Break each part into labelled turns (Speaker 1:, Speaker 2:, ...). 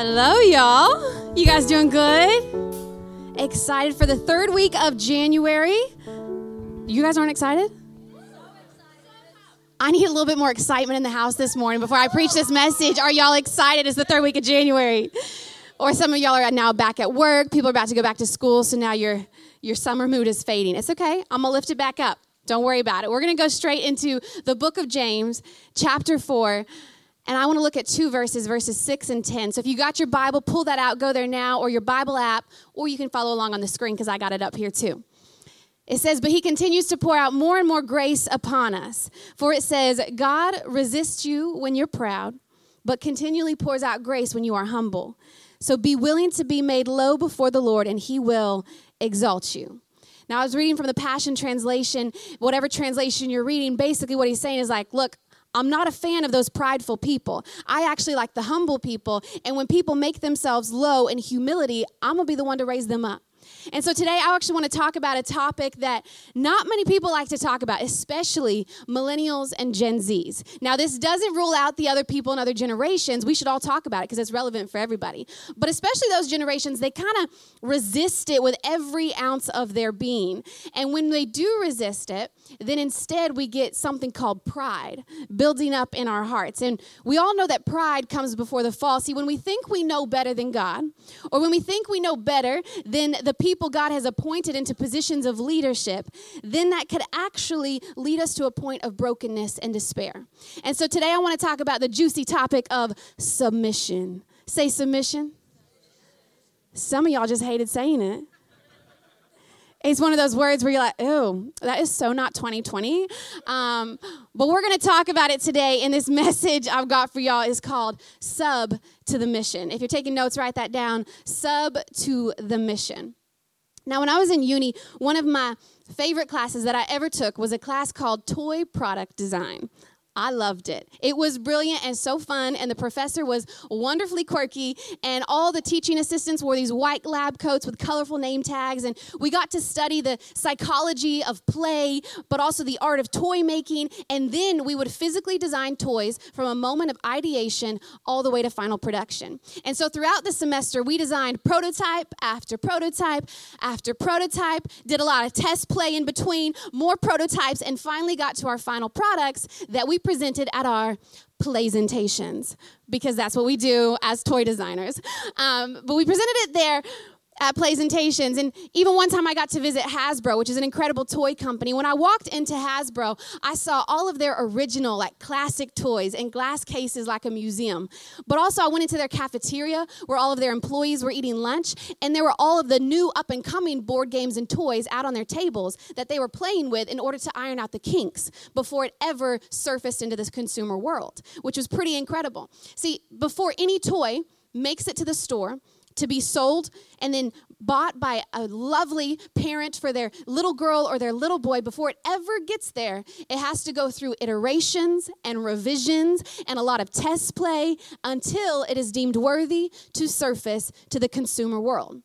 Speaker 1: Hello, y'all. You guys doing good? Excited for the third week of January? You guys aren't excited? I need a little bit more excitement in the house this morning before I preach this message. Are y'all excited? It's the third week of January. Or some of y'all are now back at work. People are about to go back to school, so now your your summer mood is fading. It's okay. I'm gonna lift it back up. Don't worry about it. We're gonna go straight into the book of James, chapter four. And I want to look at two verses, verses 6 and 10. So if you got your Bible, pull that out, go there now, or your Bible app, or you can follow along on the screen because I got it up here too. It says, But he continues to pour out more and more grace upon us. For it says, God resists you when you're proud, but continually pours out grace when you are humble. So be willing to be made low before the Lord, and he will exalt you. Now, I was reading from the Passion Translation, whatever translation you're reading, basically what he's saying is like, look, I'm not a fan of those prideful people. I actually like the humble people. And when people make themselves low in humility, I'm going to be the one to raise them up. And so today I actually want to talk about a topic that not many people like to talk about, especially millennials and Gen Zs. Now, this doesn't rule out the other people in other generations. We should all talk about it because it's relevant for everybody. But especially those generations, they kind of resist it with every ounce of their being. And when they do resist it, then instead we get something called pride building up in our hearts. And we all know that pride comes before the fall. See, when we think we know better than God, or when we think we know better than the people God has appointed into positions of leadership, then that could actually lead us to a point of brokenness and despair. And so today I want to talk about the juicy topic of submission. Say submission. Some of y'all just hated saying it. It's one of those words where you're like, oh, that is so not 2020. Um, but we're going to talk about it today. And this message I've got for y'all is called Sub to the Mission. If you're taking notes, write that down. Sub to the Mission. Now, when I was in uni, one of my favorite classes that I ever took was a class called Toy Product Design. I loved it. It was brilliant and so fun, and the professor was wonderfully quirky, and all the teaching assistants wore these white lab coats with colorful name tags, and we got to study the psychology of play, but also the art of toy making, and then we would physically design toys from a moment of ideation all the way to final production. And so throughout the semester, we designed prototype after prototype after prototype, did a lot of test play in between, more prototypes, and finally got to our final products that we presented at our presentations because that's what we do as toy designers. Um, but we presented it there at presentations. And even one time I got to visit Hasbro, which is an incredible toy company. When I walked into Hasbro, I saw all of their original, like classic toys in glass cases like a museum. But also, I went into their cafeteria where all of their employees were eating lunch, and there were all of the new up and coming board games and toys out on their tables that they were playing with in order to iron out the kinks before it ever surfaced into this consumer world, which was pretty incredible. See, before any toy makes it to the store, to be sold and then bought by a lovely parent for their little girl or their little boy, before it ever gets there, it has to go through iterations and revisions and a lot of test play until it is deemed worthy to surface to the consumer world.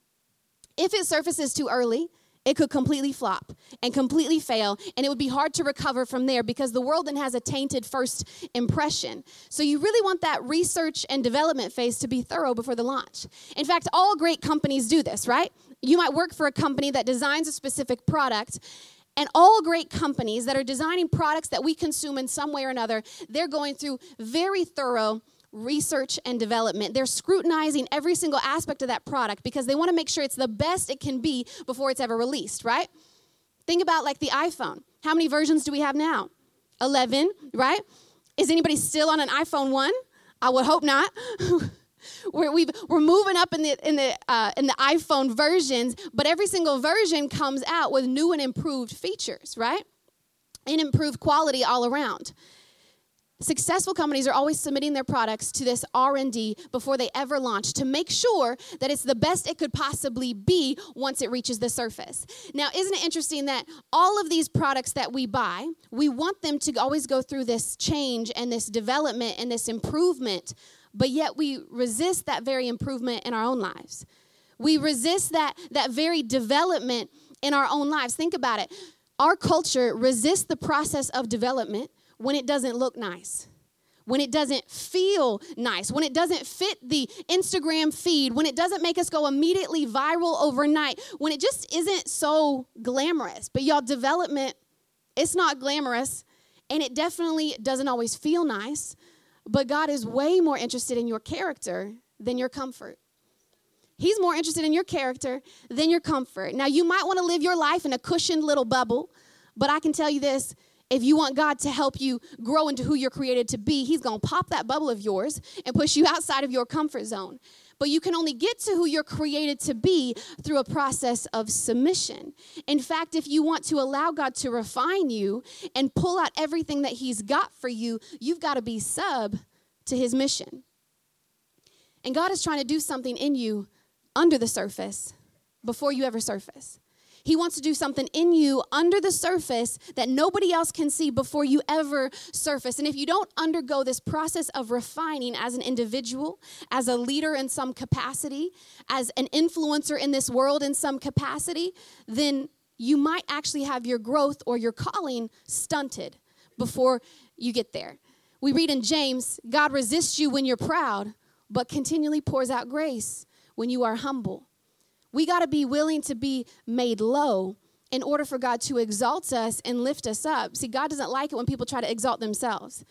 Speaker 1: If it surfaces too early, it could completely flop and completely fail, and it would be hard to recover from there because the world then has a tainted first impression. So, you really want that research and development phase to be thorough before the launch. In fact, all great companies do this, right? You might work for a company that designs a specific product. And all great companies that are designing products that we consume in some way or another, they're going through very thorough research and development. They're scrutinizing every single aspect of that product because they want to make sure it's the best it can be before it's ever released, right? Think about like the iPhone. How many versions do we have now? 11, right? Is anybody still on an iPhone 1? I would hope not. we're, we are moving up in the in the uh, in the iPhone versions, but every single version comes out with new and improved features, right? And improved quality all around successful companies are always submitting their products to this r&d before they ever launch to make sure that it's the best it could possibly be once it reaches the surface. Now isn't it interesting that all of these products that we buy we want them to always go through this change and this development and this improvement but yet we resist that very improvement in our own lives. We resist that that very development in our own lives. Think about it. Our culture resists the process of development when it doesn't look nice, when it doesn't feel nice, when it doesn't fit the Instagram feed, when it doesn't make us go immediately viral overnight, when it just isn't so glamorous. But y'all, development, it's not glamorous, and it definitely doesn't always feel nice. But God is way more interested in your character than your comfort. He's more interested in your character than your comfort. Now, you might want to live your life in a cushioned little bubble, but I can tell you this if you want God to help you grow into who you're created to be, He's going to pop that bubble of yours and push you outside of your comfort zone. But you can only get to who you're created to be through a process of submission. In fact, if you want to allow God to refine you and pull out everything that He's got for you, you've got to be sub to His mission. And God is trying to do something in you under the surface before you ever surface. He wants to do something in you under the surface that nobody else can see before you ever surface. And if you don't undergo this process of refining as an individual, as a leader in some capacity, as an influencer in this world in some capacity, then you might actually have your growth or your calling stunted before you get there. We read in James God resists you when you're proud, but continually pours out grace when you are humble. We got to be willing to be made low in order for God to exalt us and lift us up. See, God doesn't like it when people try to exalt themselves.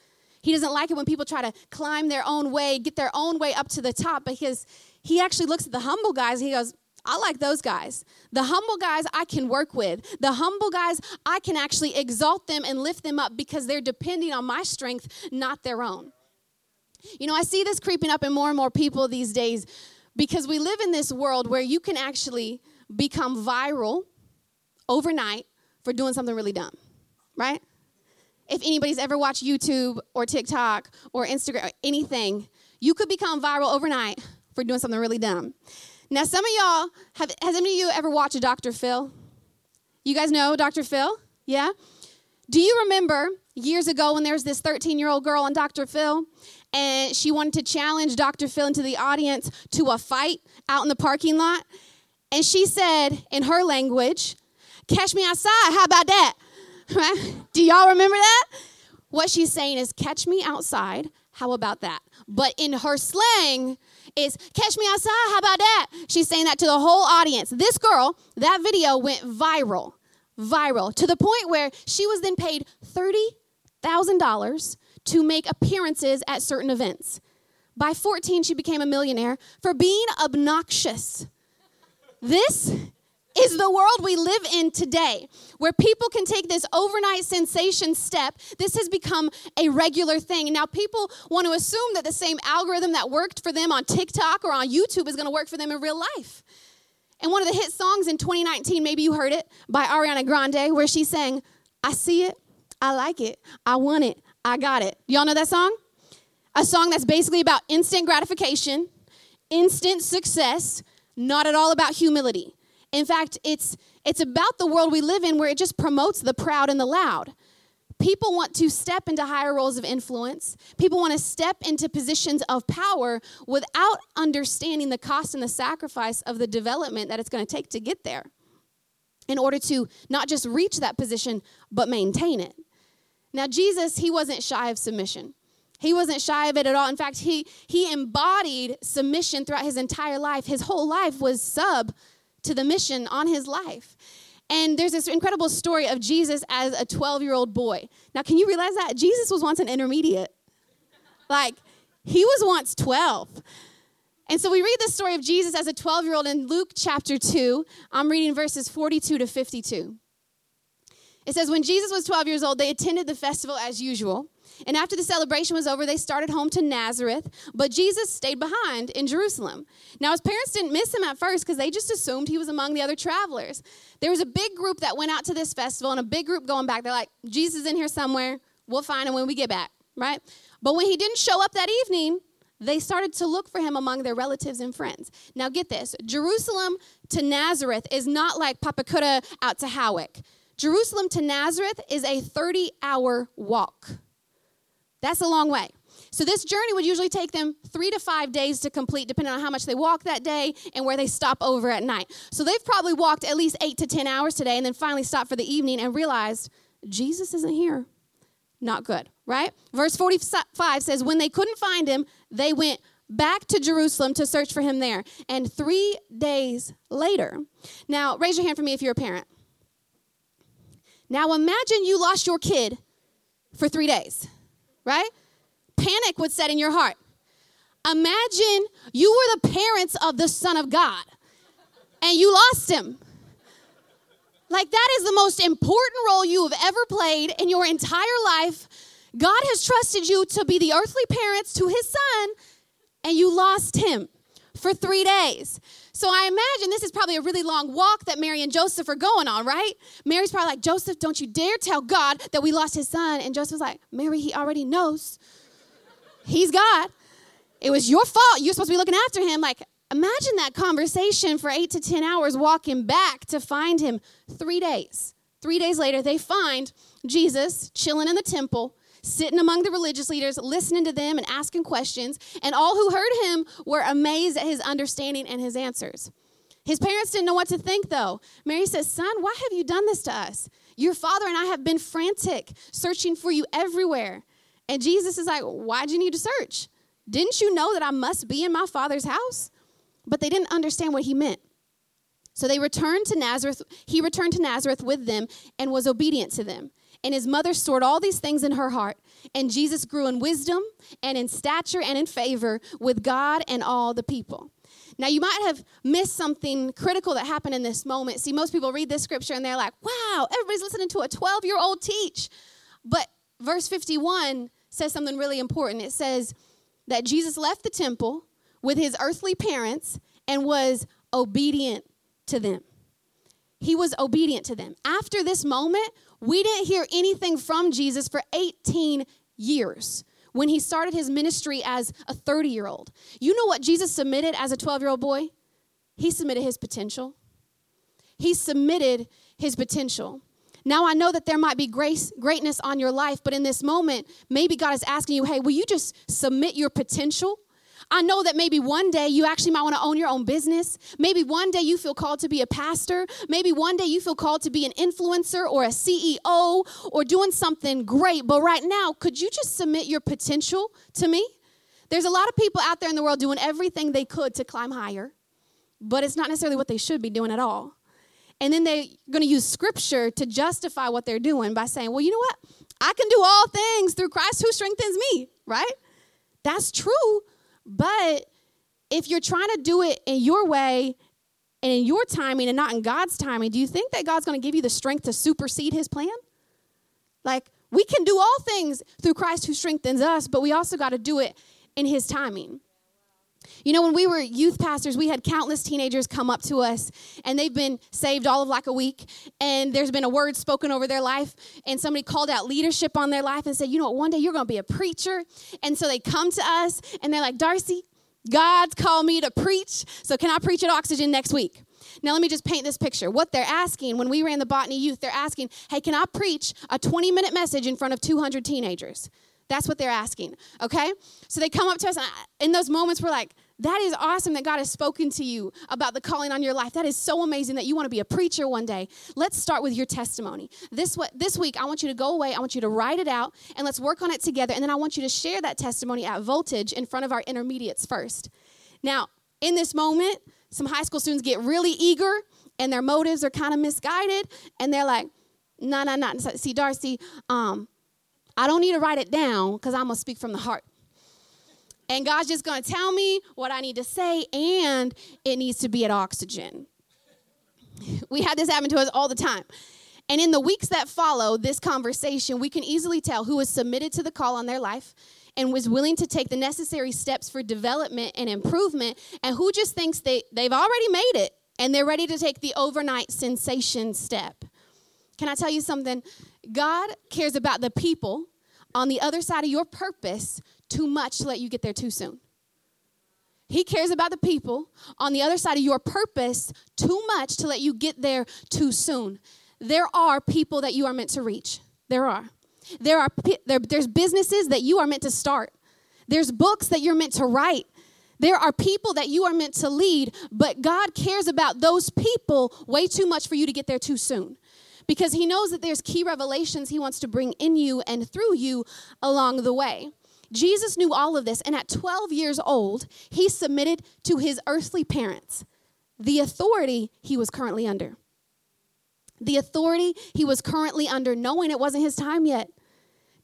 Speaker 1: He doesn't like it when people try to climb their own way, get their own way up to the top, because He actually looks at the humble guys he goes, I like those guys. The humble guys I can work with. The humble guys, I can actually exalt them and lift them up because they're depending on my strength, not their own. You know, I see this creeping up in more and more people these days because we live in this world where you can actually become viral overnight for doing something really dumb, right? If anybody's ever watched YouTube or TikTok or Instagram or anything, you could become viral overnight for doing something really dumb. Now, some of y'all have has any of you ever watched Dr. Phil? You guys know Dr. Phil? Yeah? Do you remember years ago when there was this 13 year old girl on Dr. Phil and she wanted to challenge Dr. Phil into the audience to a fight out in the parking lot. And she said in her language, Catch me outside, how about that? Do y'all remember that? What she's saying is, Catch me outside, how about that? But in her slang, is catch me outside, how about that? She's saying that to the whole audience. This girl, that video went viral, viral, to the point where she was then paid $30,000 to make appearances at certain events. By 14, she became a millionaire for being obnoxious. This is the world we live in today, where people can take this overnight sensation step. This has become a regular thing. Now people want to assume that the same algorithm that worked for them on TikTok or on YouTube is going to work for them in real life. And one of the hit songs in 2019, maybe you heard it, by Ariana Grande, where she sang, I see it, I like it, I want it, I got it. Y'all know that song? A song that's basically about instant gratification, instant success, not at all about humility. In fact, it's it's about the world we live in where it just promotes the proud and the loud. People want to step into higher roles of influence. People want to step into positions of power without understanding the cost and the sacrifice of the development that it's going to take to get there in order to not just reach that position, but maintain it. Now, Jesus, he wasn't shy of submission. He wasn't shy of it at all. In fact, he, he embodied submission throughout his entire life. His whole life was sub to the mission on his life. And there's this incredible story of Jesus as a 12 year old boy. Now, can you realize that? Jesus was once an intermediate. Like, he was once 12. And so we read the story of Jesus as a 12 year old in Luke chapter 2. I'm reading verses 42 to 52. It says, When Jesus was 12 years old, they attended the festival as usual. And after the celebration was over, they started home to Nazareth, but Jesus stayed behind in Jerusalem. Now, his parents didn't miss him at first because they just assumed he was among the other travelers. There was a big group that went out to this festival and a big group going back. They're like, Jesus is in here somewhere. We'll find him when we get back, right? But when he didn't show up that evening, they started to look for him among their relatives and friends. Now, get this Jerusalem to Nazareth is not like Papakura out to Howick. Jerusalem to Nazareth is a 30 hour walk. That's a long way. So, this journey would usually take them three to five days to complete, depending on how much they walk that day and where they stop over at night. So, they've probably walked at least eight to 10 hours today and then finally stopped for the evening and realized Jesus isn't here. not good, right? Verse 45 says, When they couldn't find him, they went back to Jerusalem to search for him there. And three days later, now raise your hand for me if you're a parent. Now imagine you lost your kid for three days, right? Panic would set in your heart. Imagine you were the parents of the Son of God and you lost him. Like, that is the most important role you have ever played in your entire life. God has trusted you to be the earthly parents to his son, and you lost him for three days. So I imagine this is probably a really long walk that Mary and Joseph are going on, right? Mary's probably like, Joseph, don't you dare tell God that we lost his son. And Joseph's like, Mary, he already knows. He's God. It was your fault. You're supposed to be looking after him. Like, imagine that conversation for eight to 10 hours walking back to find him three days. Three days later, they find Jesus chilling in the temple, sitting among the religious leaders, listening to them and asking questions. And all who heard him were amazed at his understanding and his answers. His parents didn't know what to think, though. Mary says, Son, why have you done this to us? Your father and I have been frantic, searching for you everywhere. And Jesus is like, Why'd you need to search? Didn't you know that I must be in my father's house? But they didn't understand what he meant. So they returned to Nazareth. He returned to Nazareth with them and was obedient to them. And his mother stored all these things in her heart. And Jesus grew in wisdom and in stature and in favor with God and all the people. Now, you might have missed something critical that happened in this moment. See, most people read this scripture and they're like, wow, everybody's listening to a 12 year old teach. But verse 51 says something really important. It says that Jesus left the temple with his earthly parents and was obedient to them. He was obedient to them. After this moment, we didn't hear anything from Jesus for 18 years when he started his ministry as a 30 year old. You know what Jesus submitted as a 12 year old boy? He submitted his potential. He submitted his potential. Now I know that there might be grace, greatness on your life, but in this moment, maybe God is asking you, hey, will you just submit your potential? I know that maybe one day you actually might want to own your own business. Maybe one day you feel called to be a pastor. Maybe one day you feel called to be an influencer or a CEO or doing something great. But right now, could you just submit your potential to me? There's a lot of people out there in the world doing everything they could to climb higher, but it's not necessarily what they should be doing at all. And then they're going to use scripture to justify what they're doing by saying, well, you know what? I can do all things through Christ who strengthens me, right? That's true. But if you're trying to do it in your way and in your timing and not in God's timing, do you think that God's going to give you the strength to supersede his plan? Like, we can do all things through Christ who strengthens us, but we also got to do it in his timing. You know, when we were youth pastors, we had countless teenagers come up to us and they've been saved all of like a week. And there's been a word spoken over their life. And somebody called out leadership on their life and said, You know what, one day you're going to be a preacher. And so they come to us and they're like, Darcy, God's called me to preach. So can I preach at Oxygen next week? Now, let me just paint this picture. What they're asking when we ran the Botany Youth, they're asking, Hey, can I preach a 20 minute message in front of 200 teenagers? That's what they're asking, okay? So they come up to us, and in those moments, we're like, that is awesome that God has spoken to you about the calling on your life. That is so amazing that you want to be a preacher one day. Let's start with your testimony. This, this week, I want you to go away, I want you to write it out, and let's work on it together. And then I want you to share that testimony at Voltage in front of our intermediates first. Now, in this moment, some high school students get really eager, and their motives are kind of misguided, and they're like, no, no, no. See, Darcy, um, I don't need to write it down because I'm going to speak from the heart. And God's just going to tell me what I need to say, and it needs to be at oxygen. We had this happen to us all the time. And in the weeks that follow this conversation, we can easily tell who is submitted to the call on their life and was willing to take the necessary steps for development and improvement, and who just thinks they, they've already made it and they're ready to take the overnight sensation step. Can I tell you something? God cares about the people on the other side of your purpose too much to let you get there too soon. He cares about the people on the other side of your purpose too much to let you get there too soon. There are people that you are meant to reach. There are. There are there, there's businesses that you are meant to start. There's books that you're meant to write. There are people that you are meant to lead, but God cares about those people way too much for you to get there too soon. because he knows that there's key revelations he wants to bring in you and through you along the way. Jesus knew all of this, and at 12 years old, he submitted to his earthly parents the authority he was currently under. The authority he was currently under, knowing it wasn't his time yet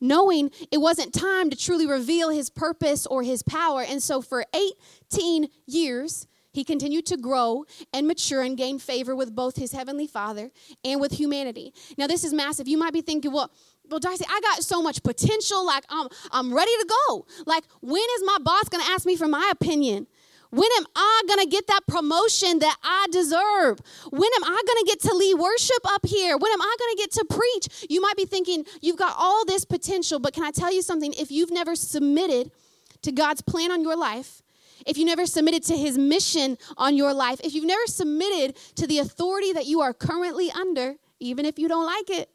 Speaker 1: knowing it wasn't time to truly reveal his purpose or his power. And so for 18 years, he continued to grow and mature and gain favor with both his heavenly father and with humanity. Now, this is massive. You might be thinking, well, well, Darcy, I got so much potential. Like, I'm, I'm ready to go. Like, when is my boss going to ask me for my opinion? When am I going to get that promotion that I deserve? When am I going to get to lead worship up here? When am I going to get to preach? You might be thinking, you've got all this potential, but can I tell you something? If you've never submitted to God's plan on your life, if you never submitted to his mission on your life, if you've never submitted to the authority that you are currently under, even if you don't like it,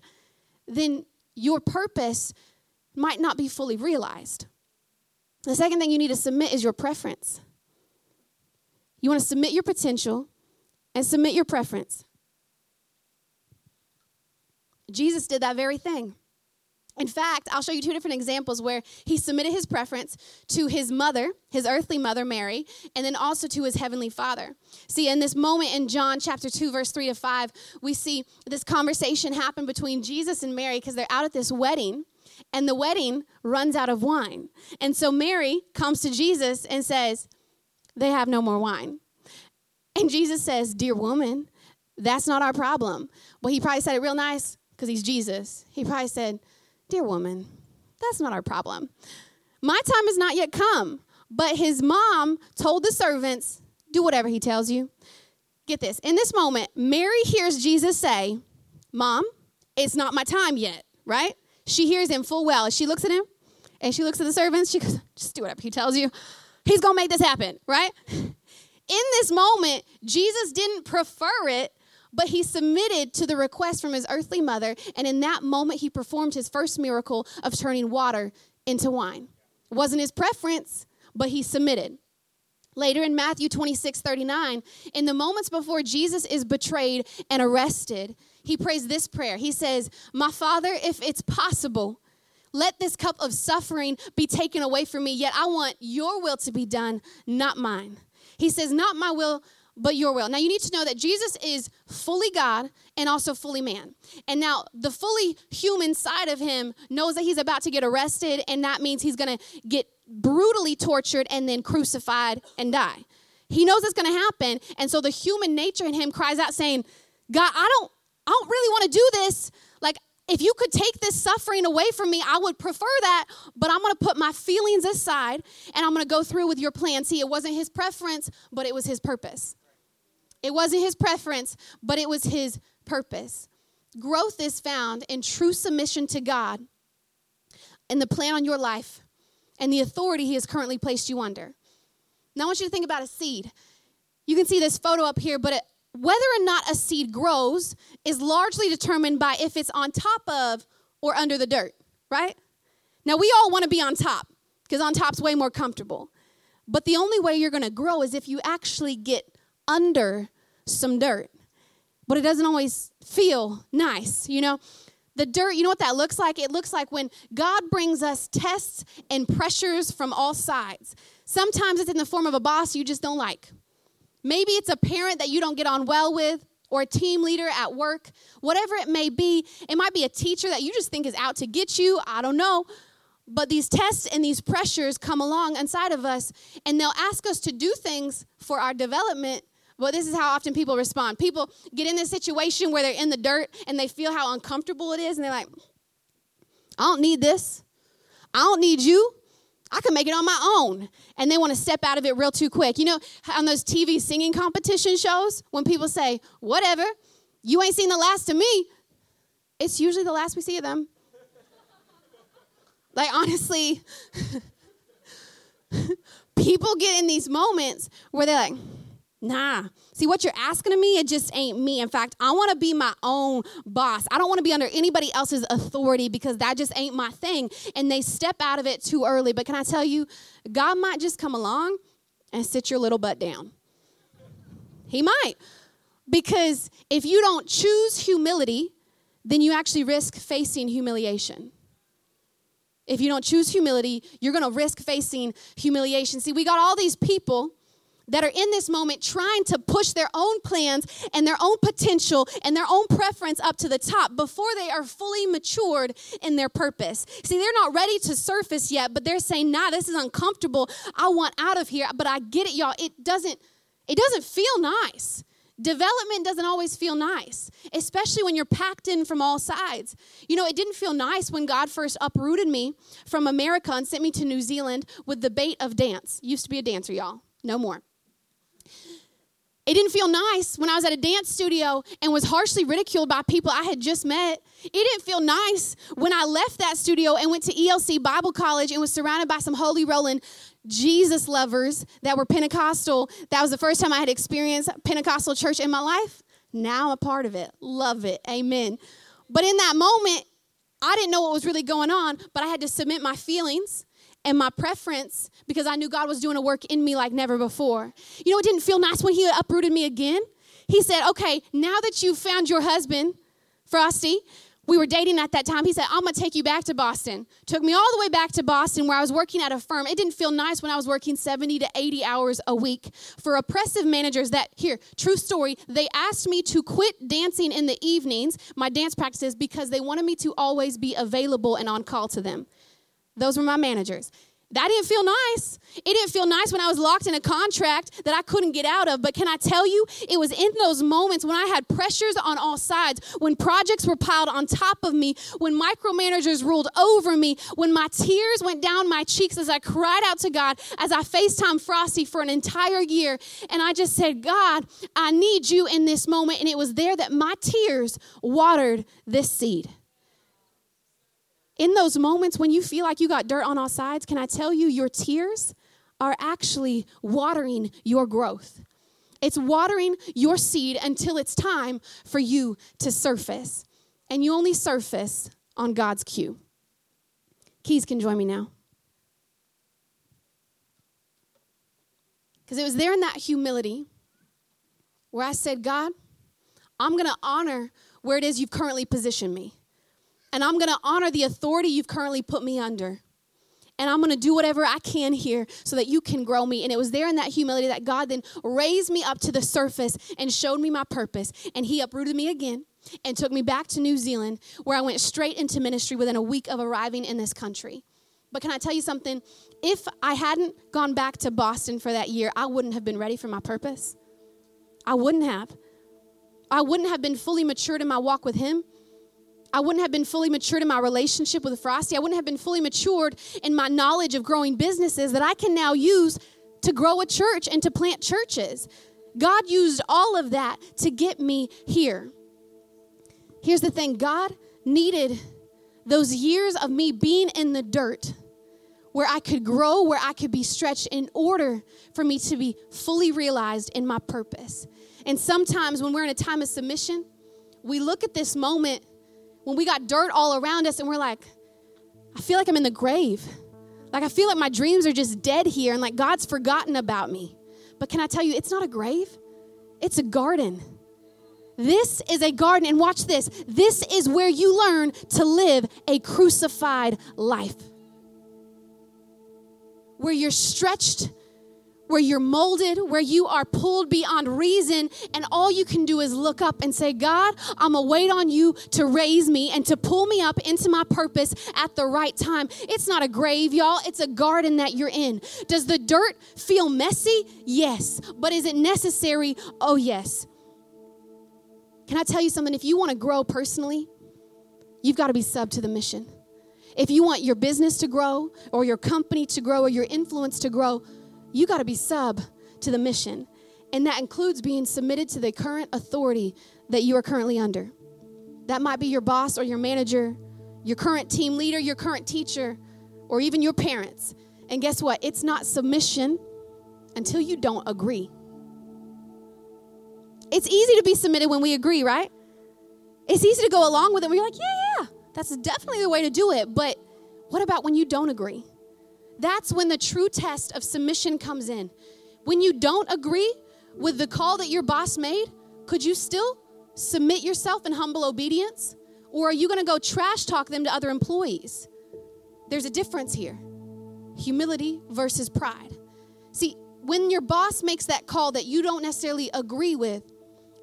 Speaker 1: then your purpose might not be fully realized. The second thing you need to submit is your preference. You want to submit your potential and submit your preference. Jesus did that very thing. In fact, I'll show you two different examples where he submitted his preference to his mother, his earthly mother, Mary, and then also to his heavenly father. See, in this moment in John chapter 2, verse 3 to 5, we see this conversation happen between Jesus and Mary because they're out at this wedding, and the wedding runs out of wine. And so Mary comes to Jesus and says, they have no more wine. And Jesus says, Dear woman, that's not our problem. Well, he probably said it real nice because he's Jesus. He probably said, Dear woman, that's not our problem. My time has not yet come. But his mom told the servants, Do whatever he tells you. Get this. In this moment, Mary hears Jesus say, Mom, it's not my time yet, right? She hears him full well. She looks at him and she looks at the servants. She goes, Just do whatever he tells you. He's going to make this happen, right? In this moment, Jesus didn't prefer it, but he submitted to the request from his earthly mother. And in that moment, he performed his first miracle of turning water into wine. Wasn't his preference, but he submitted. Later in Matthew 26 39, in the moments before Jesus is betrayed and arrested, he prays this prayer. He says, My Father, if it's possible, let this cup of suffering be taken away from me, yet I want your will to be done, not mine. He says, Not my will, but your will. Now, you need to know that Jesus is fully God and also fully man. And now, the fully human side of him knows that he's about to get arrested, and that means he's to get brutally tortured and then crucified and die. He knows it's to happen. And so, the human nature in him cries out, saying, God, I don't, I don't really want to do this. Like, if you could take this suffering away from me, I would prefer that, but I'm going to put my feelings aside and I'm going to go through with your plan. See, it wasn't his preference, but it was his purpose. It wasn't his preference, but it was his purpose. Growth is found in true submission to God and the plan on your life and the authority he has currently placed you under. Now, I want you to think about a seed. You can see this photo up here, but it, whether or not a seed grows is largely determined by if it's on top of or under the dirt, right? Now, we all want to be on top because on top's way more comfortable. But the only way you're going to grow is if you actually get under some dirt. But it doesn't always feel nice, you know? The dirt, you know what that looks like? It looks like when God brings us tests and pressures from all sides. Sometimes it's in the form of a boss you just don't like. Maybe it's a parent that you don't get on well with, or a team leader at work, whatever it may be. It might be a teacher that you just think is out to get you. I don't know. But these tests and these pressures come along inside of us, and they'll ask us to do things for our development. Well, this is how often people respond. People get in this situation where they're in the dirt and they feel how uncomfortable it is, and they're like, I don't need this. I don't need you. I can make it on my own. And they want to step out of it real too quick. You know, on those TV singing competition shows, when people say, whatever, you ain't seen the last of me, it's usually the last we see of them. like, honestly, people get in these moments where they're like, Nah. See, what you're asking of me, it just ain't me. In fact, I want to be my own boss. I don't want to be under anybody else's authority because that just ain't my thing. And they step out of it too early. But can I tell you, God might just come along and sit your little butt down. He might. Because if you don't choose humility, then you actually risk facing humiliation. If you don't choose humility, you're going to risk facing humiliation. See, we got all these people that are in this moment trying to push their own plans and their own potential and their own preference up to the top before they are fully matured in their purpose. See, they're not ready to surface yet, but they're saying, "Nah, this is uncomfortable. I want out of here." But I get it, y'all. It doesn't it doesn't feel nice. Development doesn't always feel nice, especially when you're packed in from all sides. You know, it didn't feel nice when God first uprooted me from America and sent me to New Zealand with the bait of dance. Used to be a dancer, y'all. No more. It didn't feel nice when I was at a dance studio and was harshly ridiculed by people I had just met. It didn't feel nice when I left that studio and went to ELC Bible College and was surrounded by some holy rolling Jesus lovers that were Pentecostal. That was the first time I had experienced Pentecostal church in my life. Now I'm a part of it. Love it. Amen. But in that moment, I didn't know what was really going on, but I had to submit my feelings and my preference because I knew God was doing a work in me like never before. You know, it didn't feel nice when He uprooted me again. He said, Okay, now that you've found your husband, Frosty, we were dating at that time. He said, I'm going to take you back to Boston. Took me all the way back to Boston where I was working at a firm. It didn't feel nice when I was working 70 to 80 hours a week for oppressive managers that, here, true story, they asked me to quit dancing in the evenings, my dance practices, because they wanted me to always be available and on call to them. Those were my managers. That didn't feel nice. It didn't feel nice when I was locked in a contract that I couldn't get out of. But can I tell you, it was in those moments when I had pressures on all sides, when projects were piled on top of me, when micromanagers ruled over me, when my tears went down my cheeks as I cried out to God, as I FaceTime Frosty for an entire year. And I just said, God, I need you in this moment. And it was there that my tears watered this seed in those moments when you feel like you got dirt on all sides, can I tell you, your tears are actually watering your growth. It's watering your seed until it's time for you to surface. And you only surface on God's cue. Keys can join me now. Because it was there in that humility where I said, God, I'm going to honor where it is you've currently positioned me and I'm going to honor the authority you've currently put me under. And I'm going to do whatever I can here so that you can grow me. And it was there in that humility that God then raised me up to the surface and showed me my purpose. And He uprooted me again and took me back to New Zealand, where I went straight into ministry within a week of arriving in this country. But can I tell you something? If I hadn't gone back to Boston for that year, I wouldn't have been ready for my purpose. I wouldn't have. I wouldn't have been fully matured in my walk with Him. I wouldn't have been fully matured in my relationship with Frosty. I wouldn't have been fully matured in my knowledge of growing businesses that I can now use to grow a church and to plant churches. God used all of that to get me here. Here's the thing God needed those years of me being in the dirt where I could grow, where I could be stretched in order for me to be fully realized in my purpose. And sometimes when we're in a time of submission, we look at this moment when we got dirt all around us and we're like, I feel like I'm in the grave. Like I feel like my dreams are just dead here and like God's forgotten about me. But can I tell you, it's not a grave, it's a garden. This is a garden, and watch this. This is where you learn to live a crucified life. Where you're stretched where you're molded, where you are pulled beyond reason, and all you can do is look up and say, God, I'm gonna wait on you to raise me and to pull me up into my purpose at the right time. It's not a grave, y'all, it's a garden that you're in. Does the dirt feel messy? Yes. But is it necessary? Oh, yes. Can I tell you something? If you wanna grow personally, you've gotta be sub to the mission. If you want your business to grow, or your company to grow, or your influence to grow, you got to be sub to the mission. And that includes being submitted to the current authority that you are currently under. That might be your boss or your manager, your current team leader, your current teacher, or even your parents. And guess what? It's not submission until you don't agree. It's easy to be submitted when we agree, right? It's easy to go along with it. We're like, yeah, yeah, that's definitely the way to do it. But what about when you don't agree? That's when the true test of submission comes in. When you don't agree with the call that your boss made, could you still submit yourself in humble obedience? Or are you going to go trash talk them to other employees? There's a difference here humility versus pride. See, when your boss makes that call that you don't necessarily agree with,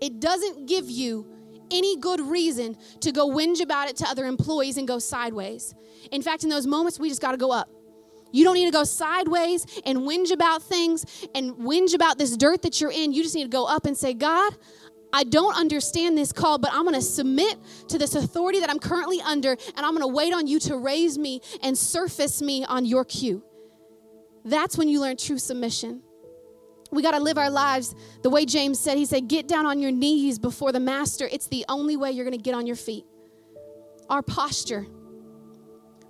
Speaker 1: it doesn't give you any good reason to go whinge about it to other employees and go sideways. In fact, in those moments, we just got to go up. You don't need to go sideways and whinge about things and whinge about this dirt that you're in. You just need to go up and say, God, I don't understand this call, but I'm going to submit to this authority that I'm currently under, and I'm going to wait on you to raise me and surface me on your cue. That's when you learn true submission. We got to live our lives the way James said. He said, Get down on your knees before the master. It's the only way you're going to get on your feet. Our posture,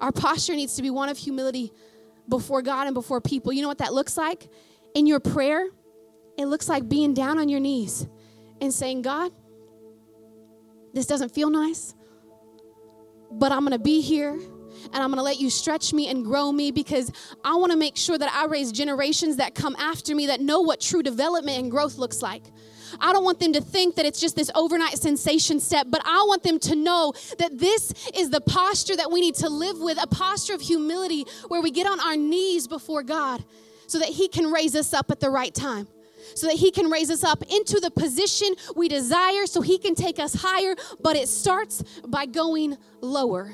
Speaker 1: our posture needs to be one of humility before God and before people. You know what that looks like? In your prayer, it looks like being down on your knees and saying, God, this doesn't feel nice, but I'm going to be here and I'm going to let you stretch me and grow me because I want to make sure that I raise generations that come after me that know what true development and growth looks like. I don't want them to think that it's just this overnight sensation step, but I want them to know that this is the posture that we need to live with a posture of humility where we get on our knees before God so that He can raise us up at the right time so that He can raise us up into the position we desire, so He can take us higher. But it starts by going lower.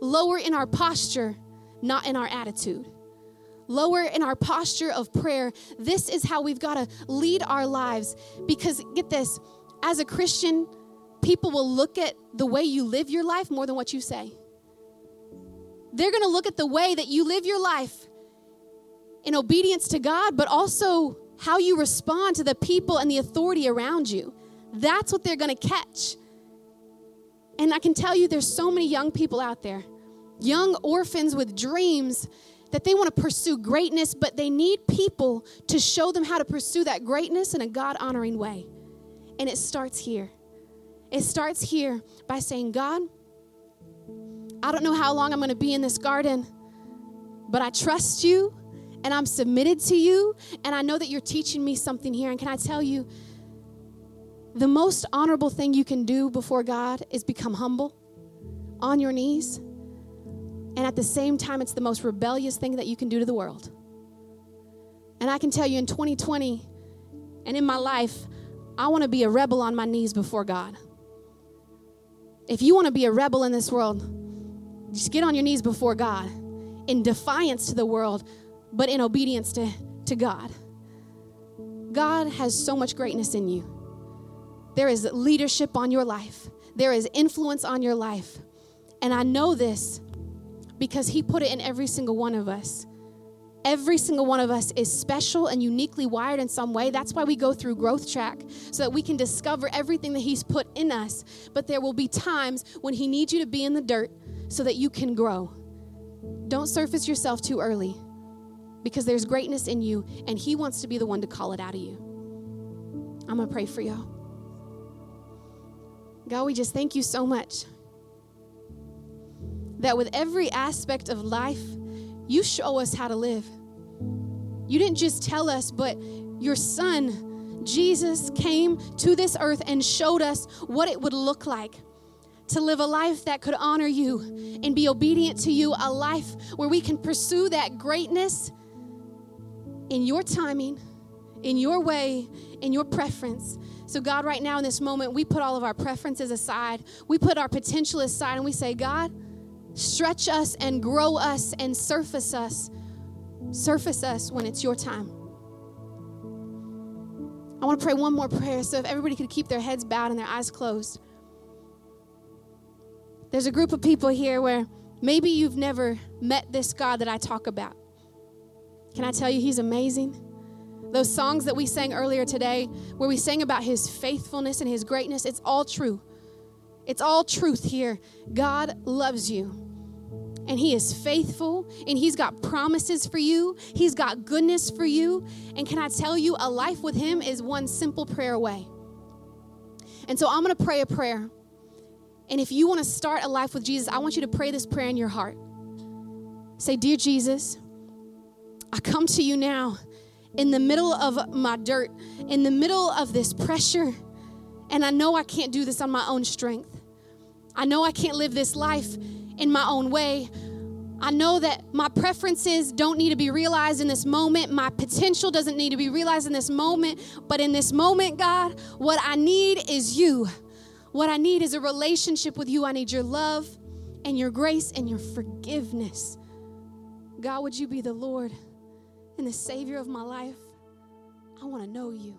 Speaker 1: Lower in our posture, not in our attitude. Lower in our posture of prayer. This is how we've got to lead our lives. Because get this, as a Christian, people will look at the way you live your life more than what you say. They're going to look at the way that you live your life in obedience to God, but also how you respond to the people and the authority around you. That's what they're going to catch. And I can tell you, there's so many young people out there, young orphans with dreams that they want to pursue greatness, but they need people to show them how to pursue that greatness in a God honoring way. And it starts here. It starts here by saying, God, I don't know how long I'm going to be in this garden, but I trust you and I'm submitted to you, and I know that you're teaching me something here. And can I tell you, the most honorable thing you can do before God is become humble on your knees. And at the same time, it's the most rebellious thing that you can do to the world. And I can tell you in 2020 and in my life, I want to be a rebel on my knees before God. If you want to be a rebel in this world, just get on your knees before God in defiance to the world but in obedience to, to God. God has so much greatness in you. There is leadership on your life, there is influence on your life. And I know this because He put it in every single one of us. Every single one of us is special and uniquely wired in some way. That's why we go through Growth Track so that we can discover everything that He's put in us. But there will be times when He needs you to be in the dirt so that you can grow. Don't surface yourself too early because there's greatness in you, and He wants to be the one to call it out of you. I'm going to pray for y'all. God, we just thank you so much that with every aspect of life, you show us how to live. You didn't just tell us, but your son, Jesus, came to this earth and showed us what it would look like to live a life that could honor you and be obedient to you, a life where we can pursue that greatness in your timing, in your way, in your preference. So, God, right now in this moment, we put all of our preferences aside. We put our potential aside and we say, God, stretch us and grow us and surface us. Surface us when it's your time. I want to pray one more prayer. So, if everybody could keep their heads bowed and their eyes closed. There's a group of people here where maybe you've never met this God that I talk about. Can I tell you, He's amazing? Those songs that we sang earlier today, where we sang about His faithfulness and His greatness, it's all true. It's all truth here. God loves you. And He is faithful, and He's got promises for you. He's got goodness for you. And can I tell you, a life with Him is one simple prayer away. And so I'm going to pray a prayer. And if you want to start a life with Jesus, I want you to pray this prayer in your heart. Say, Dear Jesus, I come to you now in the middle of my dirt, in the middle of this pressure, and I know I can't do this on my own strength. I know I can't live this life in my own way. I know that my preferences don't need to be realized in this moment. My potential doesn't need to be realized in this moment. But in this moment, God, what I need is you. What I need is a relationship with you. I need your love and your grace and your forgiveness. God, would you be the Lord and the Savior of my life? I want to know you.